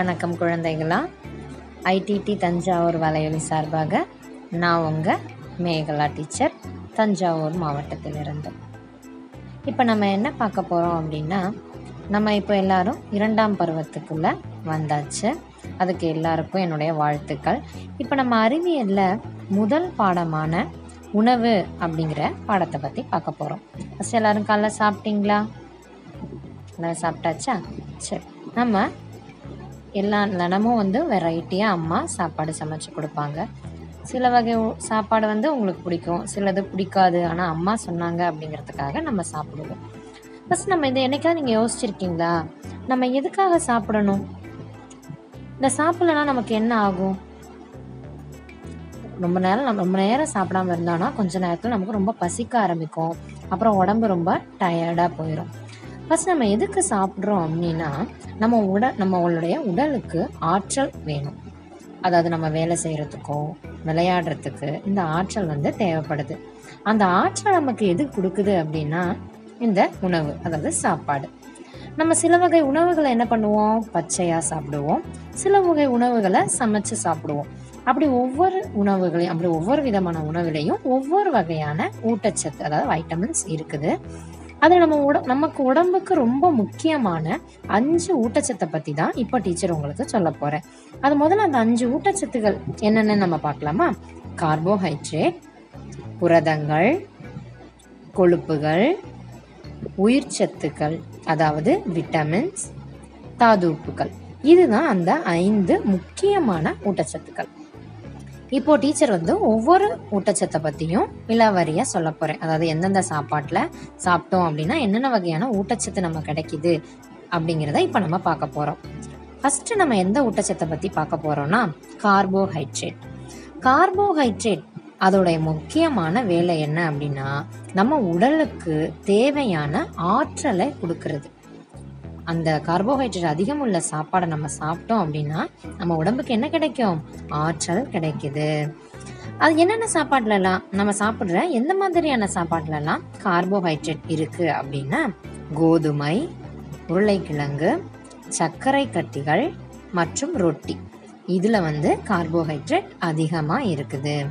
வணக்கம் குழந்தைகளா. ஐடிடி தஞ்சாவூர் வலையொலி சார்பாக நான் உங்கள் மேகலா டீச்சர் தஞ்சாவூர் மாவட்டத்திலிருந்து. இப்போ நம்ம என்ன பார்க்க போகிறோம் அப்படின்னா நம்ம இப்போ எல்லாரும் இரண்டாம் பருவத்துக்குள்ளே வந்தாச்சு. அதுக்கு எல்லாருக்கும் என்னுடைய வாழ்த்துக்கள். இப்போ நம்ம அறிவியலில் முதல் பாடமான உணவு அப்படிங்கிற பாடத்தை பற்றி பார்க்க போகிறோம் ஃபஸ்ட் எல்லோரும் காலைல சாப்பிட்டீங்களா? நல்லா சாப்பிட்டாச்சா? சரி நம்ம எல்லா தினமும் வந்து வெரைட்டியாக அம்மா சாப்பாடு சமைச்சு கொடுப்பாங்க. சில வகை சாப்பாடு வந்து உங்களுக்கு பிடிக்கும். சிலது பிடிக்காது. ஆனால் அம்மா சொன்னாங்க அப்படிங்கிறதுக்காக நம்ம சாப்பிடுவோம். ஃபஸ்ட் நம்ம இதை என்னைக்காவது நீங்கள் யோசிச்சிருக்கீங்களா? நம்ம எதுக்காக சாப்பிடணும்? இந்த சாப்பிடலன்னா நமக்கு என்ன ஆகும்? ரொம்ப நேரம் நம்ம ரொம்ப நேரம் சாப்பிடாம இருந்தோம்னா கொஞ்ச நேரத்தில் நமக்கு ரொம்ப பசிக்க ஆரம்பிக்கும். அப்புறம் உடம்பு ரொம்ப டயர்டாக போயிடும் ஃபஸ்ட் நம்ம எதுக்கு சாப்பிட்றோம் அப்படின்னா நம்ம உடல் நம்மளுடைய உடலுக்கு ஆற்றல் வேணும். அதாவது நம்ம வேலை செய்கிறதுக்கோ விளையாடுறதுக்கு இந்த ஆற்றல் வந்து தேவைப்படுது. அந்த ஆற்றல் நமக்கு எது கொடுக்குது அப்படின்னா இந்த உணவு அதாவது சாப்பாடு. நம்ம சில வகை உணவுகளை என்ன பண்ணுவோம்? பச்சையாக சாப்பிடுவோம். சில வகை உணவுகளை சமைச்சு சாப்பிடுவோம். அப்படி ஒவ்வொரு உணவுகளையும் அப்படி ஒவ்வொரு விதமான உணவுலையும் ஒவ்வொரு வகையான ஊட்டச்சத்து அதாவது வைட்டமின்ஸ் இருக்குது. அது நம்ம உட நமக்கு உடம்புக்கு ரொம்ப முக்கியமான அஞ்சு ஊட்டச்சத்தை பற்றி தான் இப்போ டீச்சர் உங்களுக்கு சொல்ல போகிறேன் அது முதல்ல அந்த அஞ்சு ஊட்டச்சத்துகள் என்னென்னு நம்ம பார்க்கலாமா? கார்போஹைட்ரேட் புரதங்கள் கொழுப்புகள் உயிர்ச்சத்துக்கள் அதாவது விட்டமின்ஸ் தாதுப்புகள். இதுதான் அந்த ஐந்து முக்கியமான ஊட்டச்சத்துக்கள். இப்போ டீச்சர் வந்து ஒவ்வொரு ஊட்டச்சத்தை பற்றியும் விலாவரியாக சொல்ல போகிறேன் அதாவது எந்தெந்த சாப்பாட்டில் சாப்பிட்டோம் அப்படின்னா என்னென்ன வகையான ஊட்டச்சத்து நம்ம கிடைக்குது அப்படிங்கிறத இப்போ நம்ம பார்க்க போகிறோம் ஃபஸ்ட்டு நம்ம எந்த ஊட்டச்சத்தை பற்றி பார்க்க போகிறோம்னா கார்போஹைட்ரேட் கார்போஹைட்ரேட் அதோடைய முக்கியமான வேலை என்ன அப்படின்னா நம்ம உடலுக்கு தேவையான ஆற்றலை கொடுக்கறது. அந்த கார்போஹைட்ரேட் அதிகம் உள்ள சாப்பாடை நம்ம சாப்பிட்டோம் அப்படின்னா நம்ம உடம்புக்கு என்ன கிடைக்கும்? ஆற்றல் கிடைக்குது. அது என்னென்ன சாப்பாடுலலாம் நம்ம சாப்பிட்ற எந்த மாதிரியான சாப்பாடுலலாம் கார்போஹைட்ரேட் இருக்கு அப்படின்னா கோதுமை உருளைக்கிழங்கு சர்க்கரை கட்டிகள் மற்றும் ரொட்டி. இதில் வந்து கார்போஹைட்ரேட் அதிகமாக இருக்குது.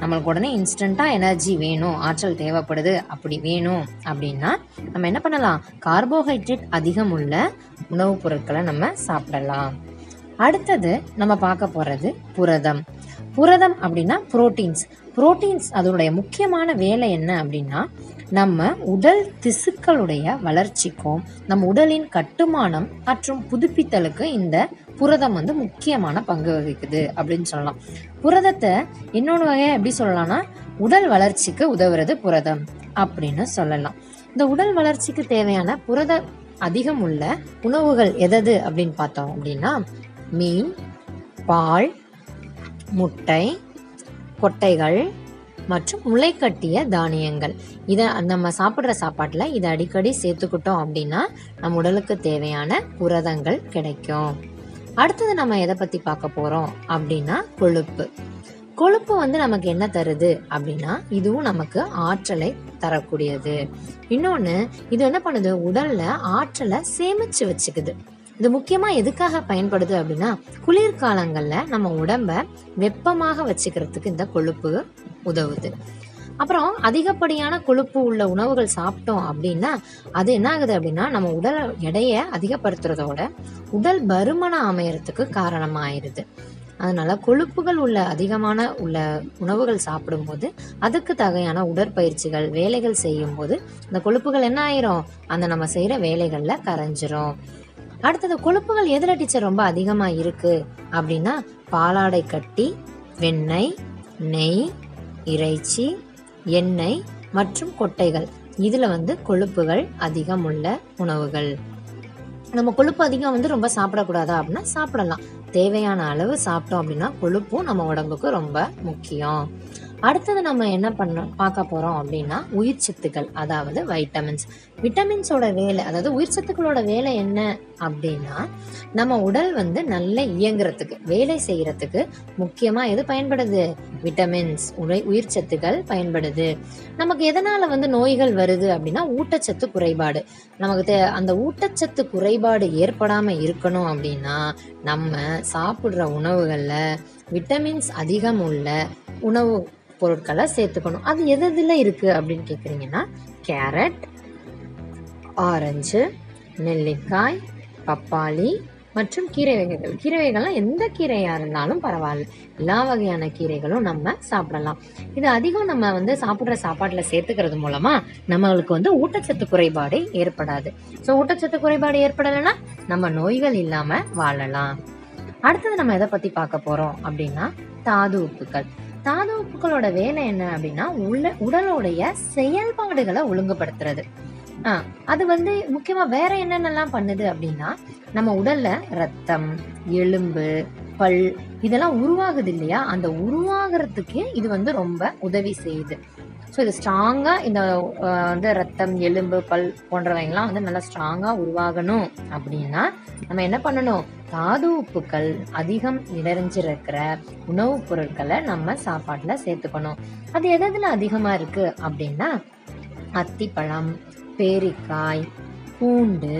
நம்மளுக்கு உடனே இன்ஸ்டண்ட்டாக எனர்ஜி வேணும் ஆற்றல் தேவைப்படுது அப்படி வேணும் அப்படின்னா நம்ம என்ன பண்ணலாம்? கார்போஹைட்ரேட் அதிகம் உள்ள உணவுப் பொருட்களை நம்ம சாப்பிடலாம். அடுத்தது நம்ம பார்க்க போகிறது புரதம். புரதம் அப்படின்னா புரோட்டீன்ஸ் புரோட்டீன்ஸ் அதனுடைய முக்கியமான வேலை என்ன அப்படின்னா நம்ம உடல் திசுக்களுடைய வளர்ச்சிக்கும் நம்ம உடலின் கட்டுமானம் மற்றும் புதுப்பித்தலுக்கு இந்த புரதம் வந்து முக்கியமான பங்கு வகிக்குது அப்படின்னு சொல்லலாம். புரதத்தை இன்னொன்று வகையை எப்படி சொல்லலாம்னா உடல் வளர்ச்சிக்கு உதவுறது புரதம் அப்படின்னு சொல்லலாம். இந்த உடல் வளர்ச்சிக்கு தேவையான புரத அதிகம் உள்ள உணவுகள் எதது அப்படின்னு பார்த்தோம் அப்படின்னா மீன் பால் முட்டை கொட்டைகள் மற்றும் முளைக்கட்டிய தானியங்கள். இதை நம்ம சாப்பிட்ற சாப்பாட்டில் இதை அடிக்கடி சேர்த்துக்கிட்டோம் அப்படின்னா நம்ம உடலுக்கு தேவையான புரதங்கள் கிடைக்கும். அடுத்தது நம்ம எதை பற்றி பார்க்க போகிறோம் அப்படின்னா கொழுப்பு. கொழுப்பு வந்து நமக்கு என்ன தருது அப்படின்னா இதுவும் நமக்கு ஆற்றலை தரக்கூடியது. இன்னொன்று இது என்ன பண்ணுது? உடல்ல ஆற்றலை சேமிச்சு வச்சுக்குது. இது முக்கியமா எதுக்காக பயன்படுது அப்படின்னா குளிர்காலங்கள்ல நம்ம உடம்ப வெப்பமாக வச்சுக்கிறதுக்கு இந்த கொழுப்பு உதவுது. அப்புறம் அதிகப்படியான கொழுப்பு உள்ள உணவுகள் சாப்பிட்டோம் அப்படின்னா அது என்ன ஆகுது அப்படின்னா நம்ம உடல் எடையை அதிகப்படுத்துறதோட உடல் பருமனம் அமையறதுக்கு காரணமாயிருது. அதனால கொழுப்புகள் உள்ள அதிகமான உள்ள உணவுகள் சாப்பிடும்போது அதுக்கு தகையான உடற்பயிற்சிகள் வேலைகள் செய்யும்போது இந்த கொழுப்புகள் என்ன ஆயிரும்? அந்த நம்ம செய்யற வேலைகள்ல கரைஞ்சிரும். அடுத்தது கொழுப்புகள் எதுல டீச்சர் ரொம்ப அதிகமா இருக்கு அப்படின்னா பாலாடை கட்டி வெண்ணெய் நெய் இறைச்சி எண்ணெய் மற்றும் கொட்டைகள். இதுல வந்து கொழுப்புகள் அதிகம் உள்ள உணவுகள். நம்ம கொழுப்பு அதிகம் வந்து ரொம்ப சாப்பிடக்கூடாதா அப்படின்னா சாப்பிடலாம். தேவையான அளவு சாப்பிட்டோம் அப்படின்னா கொழுப்பும் நம்ம உடம்புக்கு ரொம்ப முக்கியம். அடுத்தது நம்ம என்ன பண்ண பார்க்க போறோம் அப்படின்னா உயிர் சத்துக்கள் அதாவது வைட்டமின்ஸ் விட்டமின்ஸோட வேலை அதாவது உயிர் சத்துக்களோட வேலை என்ன அப்படின்னா நம்ம உடல் வந்து நல்ல இயங்குறதுக்கு வேலை செய்யறதுக்கு முக்கியமா எது பயன்படுது? விட்டமின்ஸ் உடை உயிர் சத்துக்கள் பயன்படுது. நமக்கு எதனால வந்து நோய்கள் வருது அப்படின்னா ஊட்டச்சத்து குறைபாடு. நமக்கு அந்த ஊட்டச்சத்து குறைபாடு ஏற்படாம இருக்கணும் அப்படின்னா நம்ம சாப்பிடுற உணவுகள்ல விட்டமின்ஸ் அதிகம் உள்ள உணவு பொருட்களை சேர்த்துக்கணும். அது எது எதுல இருக்கு அப்படின்னு கேக்குறீங்கன்னா கேரட் ஆரஞ்சு நெல்லிக்காய் பப்பாளி மற்றும் கீரை வகைகள் கீரை வகைகள்லாம் எந்த கீரையாக இருந்தாலும் பரவாயில்ல. எல்லா வகையான கீரைகளும் நம்ம சாப்பிடலாம். இது அதிகம் நம்ம வந்து சாப்பிடுற சாப்பாட்டில் சேர்த்துக்கிறது மூலமாக நம்மளுக்கு வந்து ஊட்டச்சத்து குறைபாடு ஏற்படாது. ஸோ ஊட்டச்சத்து குறைபாடு ஏற்படலைன்னா நம்ம நோய்கள் இல்லாமல் வாழலாம். அடுத்தது நம்ம எதை பத்தி பார்க்க போறோம் அப்படின்னா தாது உப்புக்கள். தாது உப்புக்களோட வேலை என்ன அப்படின்னா உள்ள உடலுடைய செயல்பாடுகளை ஒழுங்குபடுத்துறது. அது வந்து முக்கியமா வேற என்னென்னலாம் பண்ணுது அப்படின்னா நம்ம உடல்ல ரத்தம் எலும்பு பல் இதெல்லாம் உருவாகுது இல்லையா? அந்த உருவாகிறதுக்கு இது வந்து ரொம்ப உதவி செய்யுது. ஸோ இது ஸ்ட்ராங்காக இந்த வந்து ரத்தம் எலும்பு பல் போன்றவைங்கலாம் வந்து நல்லா ஸ்ட்ராங்காக உருவாகணும் அப்படின்னா நம்ம என்ன பண்ணணும்? தாது உப்புக்கள் அதிகம் நிறைஞ்சிருக்கிற உணவுப் பொருட்களை நம்ம சாப்பாட்டில் சேர்த்துக்கணும். அது எதில் அதிகமாக இருக்குது அப்படின்னா அத்திப்பழம் பேரிக்காய் பூண்டு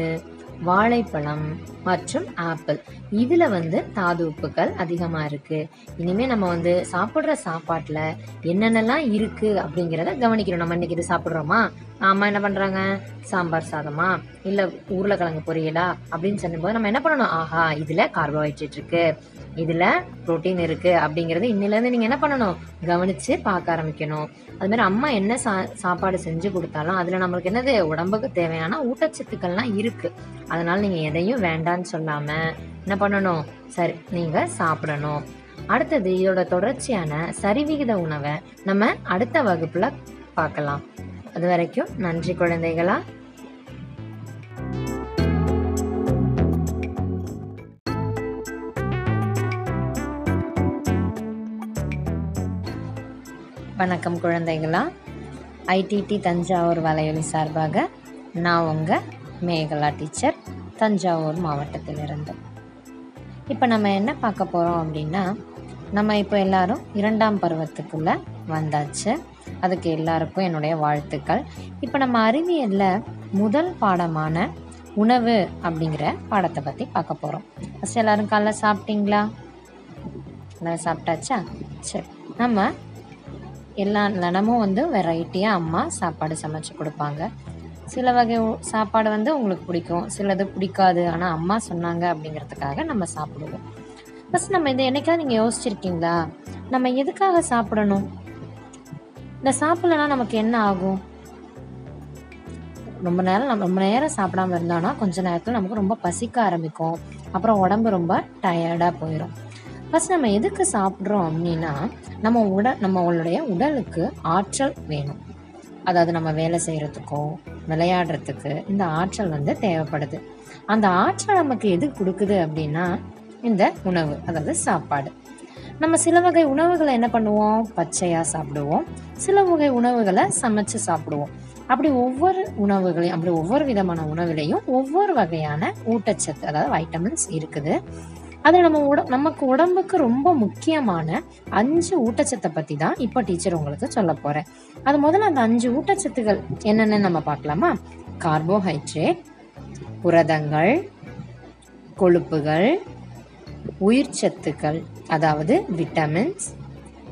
வாழைப்பழம் மற்றும் ஆப்பிள். இதுல வந்து தாது உப்புக்கள் அதிகமா இருக்கு. இனிமே நம்ம வந்து சாப்பிடுற சாப்பாட்டுல என்னென்னலாம் இருக்கு அப்படிங்கிறத கவனிக்கணும். நம்ம இன்னைக்கு இது சாப்பிடுறோமா? அம்மா என்ன பண்றாங்க? சாம்பார் சாதமா? இல்ல உருளைக்கிழங்கு பொரியலா? அப்படின்னு சொல்லும்போது நம்ம என்ன பண்ணணும்? ஆஹா இதுல கார்போஹைட்ரேட் இருக்கு. இதுல புரோட்டீன் இருக்கு அப்படிங்கறது இன்னில இருந்து நீங்க என்ன பண்ணணும்? கவனிச்சு பார்க்க ஆரம்பிக்கணும். அது மாதிரி அம்மா என்ன சா சாப்பாடு செஞ்சு கொடுத்தாலும் அதுல நம்மளுக்கு என்னது? உடம்புக்கு தேவையான ஊட்டச்சத்துக்கள்லாம் இருக்கு. அதனால நீங்க எதையும் வேண்டாம். வேண்டான்னு சொல்லாம என்ன பண்ணணும்? சரி நீங்க சாப்பிடணும். அடுத்தது இதோட தொடர்ச்சியான சரிவிகித உணவை நம்ம அடுத்த வகுப்புல பார்க்கலாம். அது வரைக்கும் நன்றி குழந்தைகளா. வணக்கம் குழந்தைகளா. ஐடிடி தஞ்சாவூர் வலையொலி சார்பாக நான் உங்கள் மேகலா டீச்சர். தஞ்சாவூர் மாவட்டத்திலிருந்து. இப்போ நம்ம என்ன பார்க்க போகிறோம் அப்படின்னா நம்ம இப்போ எல்லாரும் இரண்டாம் பருவத்துக்குள்ளே வந்தாச்சு. அதுக்கு எல்லாருக்கும் என்னுடைய வாழ்த்துக்கள். இப்போ நம்ம அறிவியலில் முதல் பாடமான உணவு அப்படிங்கிற பாடத்தை பற்றி பார்க்க போகிறோம் ஃபஸ்ட் எல்லாரும் காலைல சாப்பிட்டீங்களா? நல்லா சாப்பிட்டாச்சா? சரி. நம்ம எல்லா தினமும் வந்து வெரைட்டியாக அம்மா சாப்பாடு சமைச்சு கொடுப்பாங்க. சில வகை சாப்பாடு வந்து உங்களுக்கு பிடிக்கும். சிலது பிடிக்காது. ஆனால் அம்மா சொன்னாங்க அப்படிங்கிறதுக்காக நம்ம சாப்பிடுவோம். ஃபஸ்ட் நம்ம இதை என்னைக்காவது நீங்கள் யோசிச்சிருக்கீங்களா? நம்ம எதுக்காக சாப்பிடணும்? இந்த சாப்பிடலன்னா நமக்கு என்ன ஆகும்? ரொம்ப நேரம் நம்ம ரொம்ப நேரம் சாப்பிடாம இருந்தோம்னா கொஞ்ச நேரத்தில் நமக்கு ரொம்ப பசிக்க ஆரம்பிக்கும். அப்புறம் உடம்பு ரொம்ப டயர்டாக போயிடும் ஃபர்ஸ்ட் நம்ம எதுக்கு சாப்பிட்றோம் அப்படின்னா நம்ம உடல் நம்மளுடைய உடலுக்கு ஆற்றல் வேணும். அதாவது நம்ம வேலை செய்கிறதுக்கோ விளையாடுறதுக்கு இந்த ஆற்றல் வந்து தேவைப்படுது. அந்த ஆற்றல் நமக்கு எது கொடுக்குது அப்படின்னா இந்த உணவு அதாவது சாப்பாடு. நம்ம சில வகை உணவுகளை என்ன பண்ணுவோம்? பச்சையாக சாப்பிடுவோம். சில வகை உணவுகளை சமைச்சு சாப்பிடுவோம். அப்படி ஒவ்வொரு உணவுகளையும் அப்படி ஒவ்வொரு விதமான உணவுலையும் ஒவ்வொரு வகையான ஊட்டச்சத்து அதாவது வைட்டமின்ஸ் இருக்குது. அதில் நம்ம உட நமக்கு உடம்புக்கு ரொம்ப முக்கியமான அஞ்சு ஊட்டச்சத்தை பற்றி தான் இப்போ டீச்சர் உங்களுக்கு சொல்ல போகிறேன் அது முதல்ல அந்த அஞ்சு ஊட்டச்சத்துகள் என்னென்னு நம்ம பார்க்கலாமா? கார்போஹைட்ரேட் புரதங்கள் கொழுப்புகள் உயிர் சத்துக்கள் அதாவது விட்டமின்ஸ்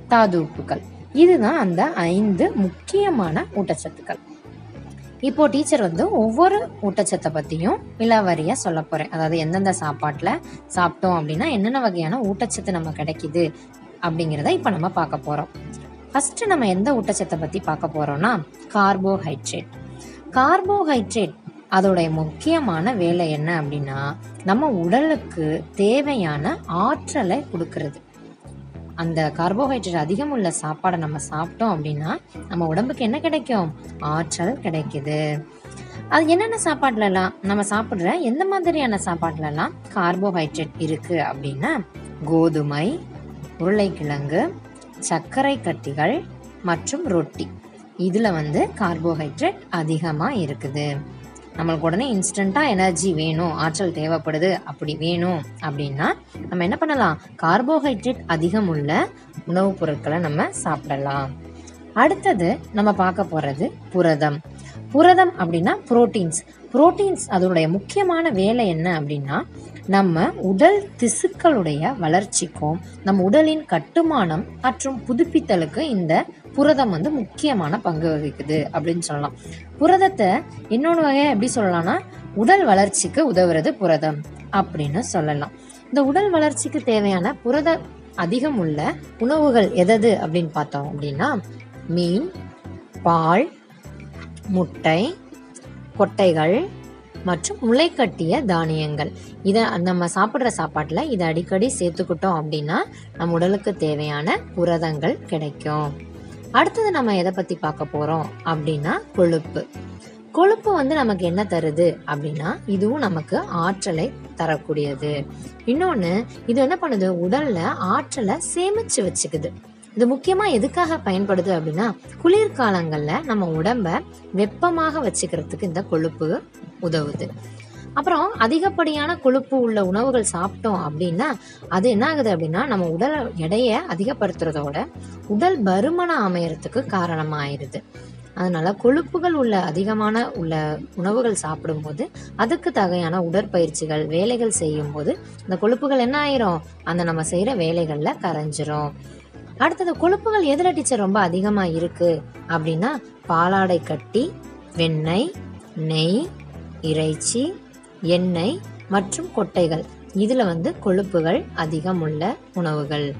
தாது உப்புக்கள் இதுதான் அந்த ஐந்து முக்கியமான ஊட்டச்சத்துக்கள். இப்போ டீச்சர் வந்து ஒவ்வொரு ஊட்டச்சத்தை பத்தியும் விலாவரியா சொல்ல போறேன். அதாவது எந்தெந்த சாப்பாட்டுல சாப்பிட்டோம் அப்படின்னா என்னென்ன வகையான ஊட்டச்சத்து நம்ம கிடைக்குது அப்படிங்கிறத இப்போ நம்ம பார்க்க போறோம். ஃபர்ஸ்ட் நம்ம எந்த ஊட்டச்சத்தை பத்தி பார்க்க போறோம்னா கார்போஹைட்ரேட் கார்போஹைட்ரேட் அதோடைய முக்கியமான வேலை என்ன அப்படின்னா நம்ம உடலுக்கு தேவையான ஆற்றலை கொடுக்கறது. அந்த கார்போஹைட்ரேட் அதிகம் உள்ள சாப்பாடை நம்ம சாப்பிட்டோம் அப்படின்னா நம்ம உடம்புக்கு என்ன கிடைக்கும்? ஆற்றல் கிடைக்குது. அது என்னென்ன சாப்பாட்லலாம் நம்ம சாப்பிட்ற எந்த மாதிரியான சாப்பாட்லலாம் கார்போஹைட்ரேட் இருக்கு அப்படின்னா கோதுமை உருளைக்கிழங்கு சர்க்கரை கட்டிகள் மற்றும் ரொட்டி. இதில் வந்து கார்போஹைட்ரேட் அதிகமாக இருக்குது. நம்மளுக்கு உடனே இன்ஸ்டண்ட்டாக எனர்ஜி வேணும் ஆற்றல் தேவைப்படுது அப்படி வேணும் அப்படின்னா நம்ம என்ன பண்ணலாம்? கார்போஹைட்ரேட் அதிகம் உள்ள உணவுப் பொருட்களை நம்ம சாப்பிடலாம். அடுத்தது நம்ம பார்க்க போகிறது புரதம். புரதம் அப்படின்னா புரோட்டீன்ஸ் புரோட்டீன்ஸ் அதனுடைய முக்கியமான வேலை என்ன அப்படின்னா நம்ம உடல் திசுக்களுடைய வளர்ச்சிக்கும் நம்ம உடலின் கட்டுமானம் மற்றும் புதுப்பித்தலுக்கு இந்த புரதம் வந்து முக்கியமான பங்கு வகிக்குது அப்படின்னு சொல்லலாம். புரதத்தை இன்னொன்று வகையை எப்படி சொல்லலாம்னா உடல் வளர்ச்சிக்கு உதவுறது புரதம் அப்படின்னு சொல்லலாம். இந்த உடல் வளர்ச்சிக்கு தேவையான புரத அதிகம் உள்ள உணவுகள் எதது அப்படின்னு பார்த்தோம் அப்படின்னா மீன் பால் முட்டை கொட்டைகள் மற்றும் முளைக்கட்டிய தானியங்கள். இதை நம்ம சாப்பிட்ற சாப்பாட்டில் இதை அடிக்கடி சேர்த்துக்கிட்டோம் அப்படின்னா நம்ம உடலுக்கு தேவையான புரதங்கள் கிடைக்கும். அடுத்தது நம்ம எதை பற்றி பார்க்க போகிறோம் அப்படின்னா கொழுப்பு. கொழுப்பு வந்து நமக்கு என்ன தருது அப்படின்னா இதுவும் நமக்கு ஆற்றலை தரக்கூடியது. இன்னொன்று இது என்ன பண்ணுது? உடல்ல ஆற்றலை சேமிச்சு வச்சுக்குது. இது முக்கியமா எதுக்காக பயன்படுது அப்படின்னா குளிர்காலங்கள்ல நம்ம உடம்ப வெப்பமாக வச்சுக்கிறதுக்கு இந்த கொழுப்பு உதவுது. அப்புறம் அதிகப்படியான கொழுப்பு உள்ள உணவுகள் சாப்பிட்டோம் அப்படின்னா அது என்ன ஆகுது அப்படின்னா நம்ம உடல் எடையை அதிகப்படுத்துறதோட உடல் பருமனம் அமையறதுக்கு காரணமாயிருது. அதனால கொழுப்புகள் உள்ள அதிகமான உள்ள உணவுகள் சாப்பிடும்போது அதுக்கு தகையான உடற்பயிற்சிகள் வேலைகள் செய்யும் போது இந்த கொழுப்புகள் என்ன ஆயிரும்? அந்த நம்ம செய்யற வேலைகள்ல கரைஞ்சிரும். அடுத்தது கொழுப்புகள் எதுல டீச்சர் ரொம்ப அதிகமா இருக்கு அப்படின்னா பாலாடை கட்டி வெண்ணெய் நெய் இறைச்சி எண்ணெய் மற்றும் கொட்டைகள். இதில் வந்து கொழுப்புகள் அதிகம் உள்ள உணவுகள்.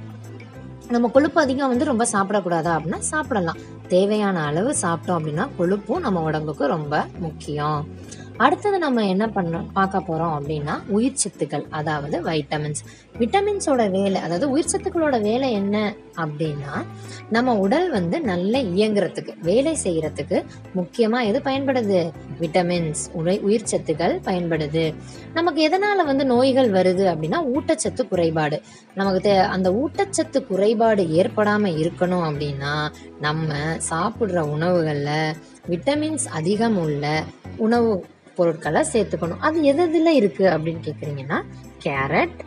நம்ம கொழுப்பு அதிகம் வந்து ரொம்ப சாப்பிடக்கூடாதா அப்படின்னா சாப்பிடலாம். தேவையான அளவு சாப்பிட்டோம் அப்படின்னா கொழுப்பும் நம்ம உடம்புக்கு ரொம்ப முக்கியம். அடுத்தது நம்ம என்ன பண்ண பார்க்க போறோம் அப்படின்னா உயிர் சத்துக்கள் அதாவது வைட்டமின்ஸ் விட்டமின்ஸோட வேலை அதாவது உயிர் சத்துக்களோட வேலை என்ன அப்படின்னா நம்ம உடல் வந்து நல்ல இயங்குறதுக்கு வேலை செய்யறதுக்கு முக்கியமா எது பயன்படுது? விட்டமின்ஸ் உடை உயிர் சத்துக்கள் பயன்படுது. நமக்கு எதனால வந்து நோய்கள் வருது அப்படின்னா ஊட்டச்சத்து குறைபாடு. நமக்கு தே- அந்த ஊட்டச்சத்து குறைபாடு ஏற்படாம இருக்கணும் அப்படின்னா நம்ம சாப்பிடுற உணவுகள்ல விட்டமின்ஸ் அதிகம் உள்ள உணவு பொருட்களை சேர்த்துக்கணும். அது எது எதுல இருக்கு அப்படின்னு கேக்குறீங்கன்னா கேரட்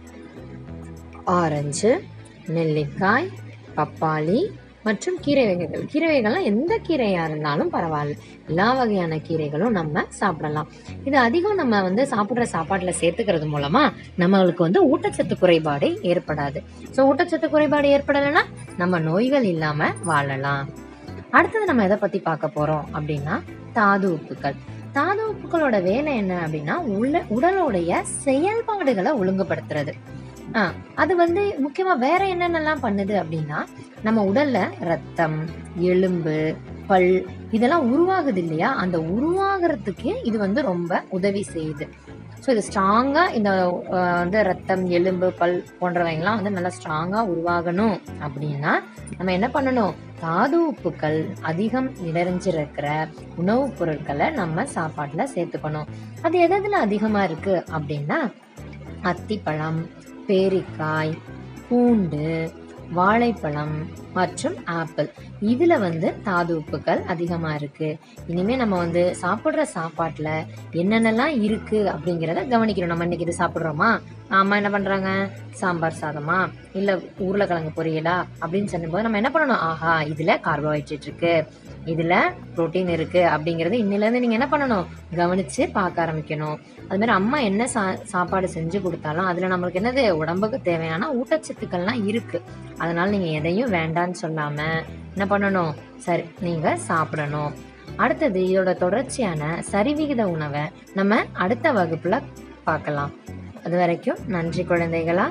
ஆரஞ்சு நெல்லிக்காய் பப்பாளி மற்றும் கீரை வகைகள். கீரை வகைகள்லாம் எந்த கீரையா இருந்தாலும் பரவாயில்ல. எல்லா வகையான கீரைகளும் நம்ம சாப்பிடலாம். இது அதிகம் நம்ம வந்து சாப்பிடுற சாப்பாட்டுல சேர்த்துக்கிறது மூலமா நம்மளுக்கு வந்து ஊட்டச்சத்து குறைபாடு ஏற்படாது. ஸோ ஊட்டச்சத்து குறைபாடு ஏற்படலைன்னா நம்ம நோய்கள் இல்லாம வாழலாம். அடுத்தது நம்ம எதை பத்தி பார்க்க போறோம் அப்படின்னா தாது உப்புக்கள். தாது உப்புகளோட வேலை என்ன அப்படின்னா உள்ள உடலுடைய செயல்பாடுகளை ஒழுங்குபடுத்துறது. அது வந்து முக்கியமா வேற என்னென்னலாம் பண்ணுது அப்படின்னா நம்ம உடல்ல ரத்தம் எலும்பு பல் இதெல்லாம் உருவாகுது இல்லையா? அந்த உருவாகிறதுக்கு இது வந்து ரொம்ப உதவி செய்யுது. ஸோ இது ஸ்ட்ராங்கா இந்த வந்து ரத்தம் எலும்பு பல் போன்றவைங்கலாம் வந்து நல்லா ஸ்ட்ராங்கா உருவாகணும் அப்படின்னா நம்ம என்ன பண்ணணும்? தாது உப்புக்கள் அதிகம் நிறைஞ்சிருக்கிற உணவுப் பொருட்களை நம்ம சாப்பாட்டில் சேர்த்துக்கணும். அது எதில் அதிகமாக இருக்குது இருக்கு அப்படின்னா அத்திப்பழம் பேரிக்காய் பூண்டு வாழைப்பழம் மற்றும் ஆப்பிள். இதில் வந்து தாது உப்புக்கள் அதிகமாக இருக்குது இனிமேல் நம்ம வந்து சாப்பிட்ற சாப்பாட்டில் என்னென்னலாம் இருக்குது அப்படிங்கிறத கவனிக்கணும். நம்ம இன்றைக்கி இது சாப்பிட்றோமா? அம்மா என்ன பண்ணுறாங்க சாம்பார் சாதமா? இல்லை உருளைக்கிழங்கு பொரியலா? அப்படின்னு சொல்லும்போது நம்ம என்ன பண்ணணும்? ஆஹா இதில் கார்போஹைட்ரேட் இருக்குது இதுல புரோட்டீன் இருக்கு அப்படிங்கறது இன்னிலேருந்து நீங்கள் நீங்க என்ன பண்ணணும்? கவனிச்சு பார்க்க ஆரம்பிக்கணும். அது மாதிரி அம்மா என்ன சா சாப்பாடு செஞ்சு கொடுத்தாலும் அதுல நம்மளுக்கு என்னது? உடம்புக்கு தேவையான ஊட்டச்சத்துக்கள்லாம் இருக்கு. அதனால நீங்க எதையும் வேண்டான்னு சொல்லாம என்ன பண்ணணும்? சரி நீங்க சாப்பிடணும். அடுத்தது இதோட தொடர்ச்சியான சரிவிகித உணவை நம்ம அடுத்த வகுப்புல பார்க்கலாம். அது வரைக்கும் நன்றி குழந்தைகளா.